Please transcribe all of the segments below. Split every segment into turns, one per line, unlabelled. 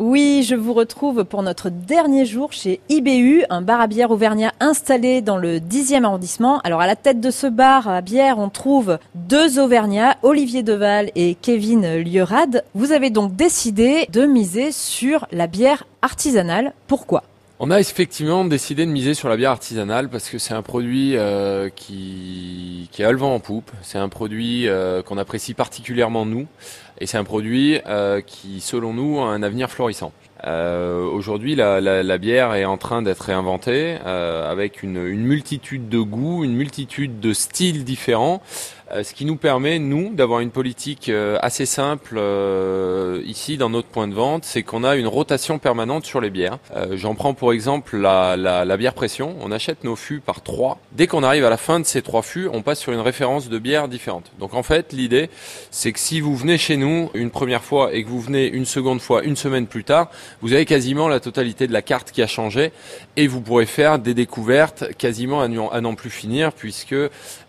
Oui, je vous retrouve pour notre dernier jour chez IBU, un bar à bière auvergnat installé dans le 10e arrondissement. Alors à la tête de ce bar à bière, on trouve deux auvergnats, Olivier Deval et Kevin Lieurade. Vous avez donc décidé de miser sur la bière artisanale. Pourquoi?
On a effectivement décidé de miser sur la bière artisanale parce que c'est un produit euh, qui, qui a le vent en poupe. C'est un produit euh, qu'on apprécie particulièrement nous et c'est un produit euh, qui, selon nous, a un avenir florissant. Aujourd'hui, la, la, la, bière est en train d'être réinventée avec une, une multitude de goûts, une multitude de styles différents. Euh, ce qui nous permet, nous, d'avoir une politique euh, assez simple euh, ici dans notre point de vente, c'est qu'on a une rotation permanente sur les bières. J'en prends pour exemple la, la, la, bière pression. On achète nos fûts par trois. Dès qu'on arrive à la fin de ces trois fûts, on passe sur une référence de bière différente. Donc en fait, l'idée, c'est que si vous venez chez nous une première fois et que vous venez une seconde fois une semaine plus tard, vous avez quasiment la totalité de la carte qui a changé et vous pourrez faire des découvertes quasiment à n'en plus finir puisque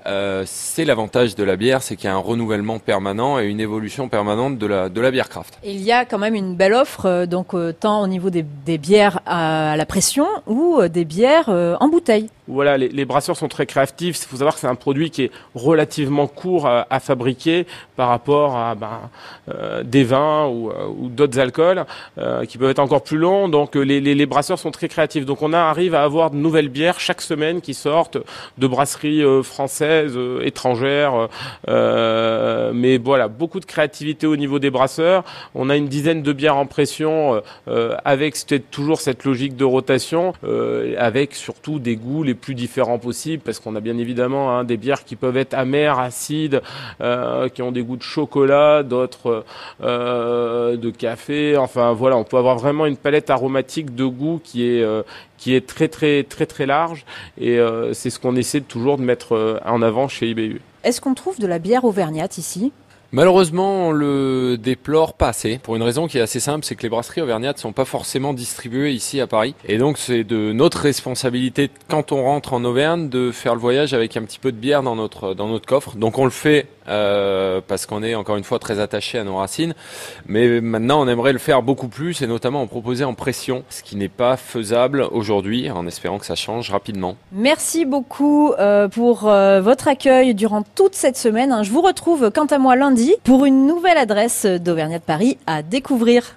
euh, c'est l'avantage de la bière, c'est qu'il y a un renouvellement permanent et une évolution permanente de la, de la bière craft.
Il y a quand même une belle offre, euh, donc euh, tant au niveau des, des bières à la pression ou des bières en bouteille
voilà, les, brasseurs sont très créatifs. Il faut savoir que c'est un produit qui est relativement court à, fabriquer par rapport à ben, euh, des vins ou, euh, d'autres alcools euh, qui peuvent être encore plus longs. Donc les, brasseurs sont très créatifs. Donc on arrive à avoir de nouvelles bières chaque semaine qui sortent de brasseries françaises, étrangères. mais voilà, beaucoup de créativité au niveau des brasseurs. On a une dizaine de bières en pression avec toujours cette logique de rotation, avec surtout des goûts les plus différents possibles, parce qu'on a bien évidemment hein, des bières qui peuvent être amères, acides, euh, qui ont des goûts de chocolat, d'autres euh, de café. Enfin voilà, on peut avoir vraiment une palette aromatique de goût qui est euh, qui est très très très très large, et c'est ce qu'on essaie toujours de mettre en avant chez IBU.
Est-ce qu'on trouve de la bière auvergnate ici?
Malheureusement, on le déplore pas assez, pour une raison qui est assez simple, c'est que les brasseries auvergnates sont pas forcément distribuées ici à Paris. Et donc c'est de notre responsabilité, quand on rentre en Auvergne, de faire le voyage avec un petit peu de bière dans notre, dans notre coffre. Donc on le fait euh, parce qu'on est encore une fois très attaché à nos racines. Mais maintenant, on aimerait le faire beaucoup plus et notamment en proposer en pression, ce qui n'est pas faisable aujourd'hui, en espérant que ça change rapidement.
Merci beaucoup euh, pour euh, votre accueil durant toute cette semaine. Je vous retrouve quant à moi lundi pour une nouvelle adresse d'Auvergnat de Paris à découvrir.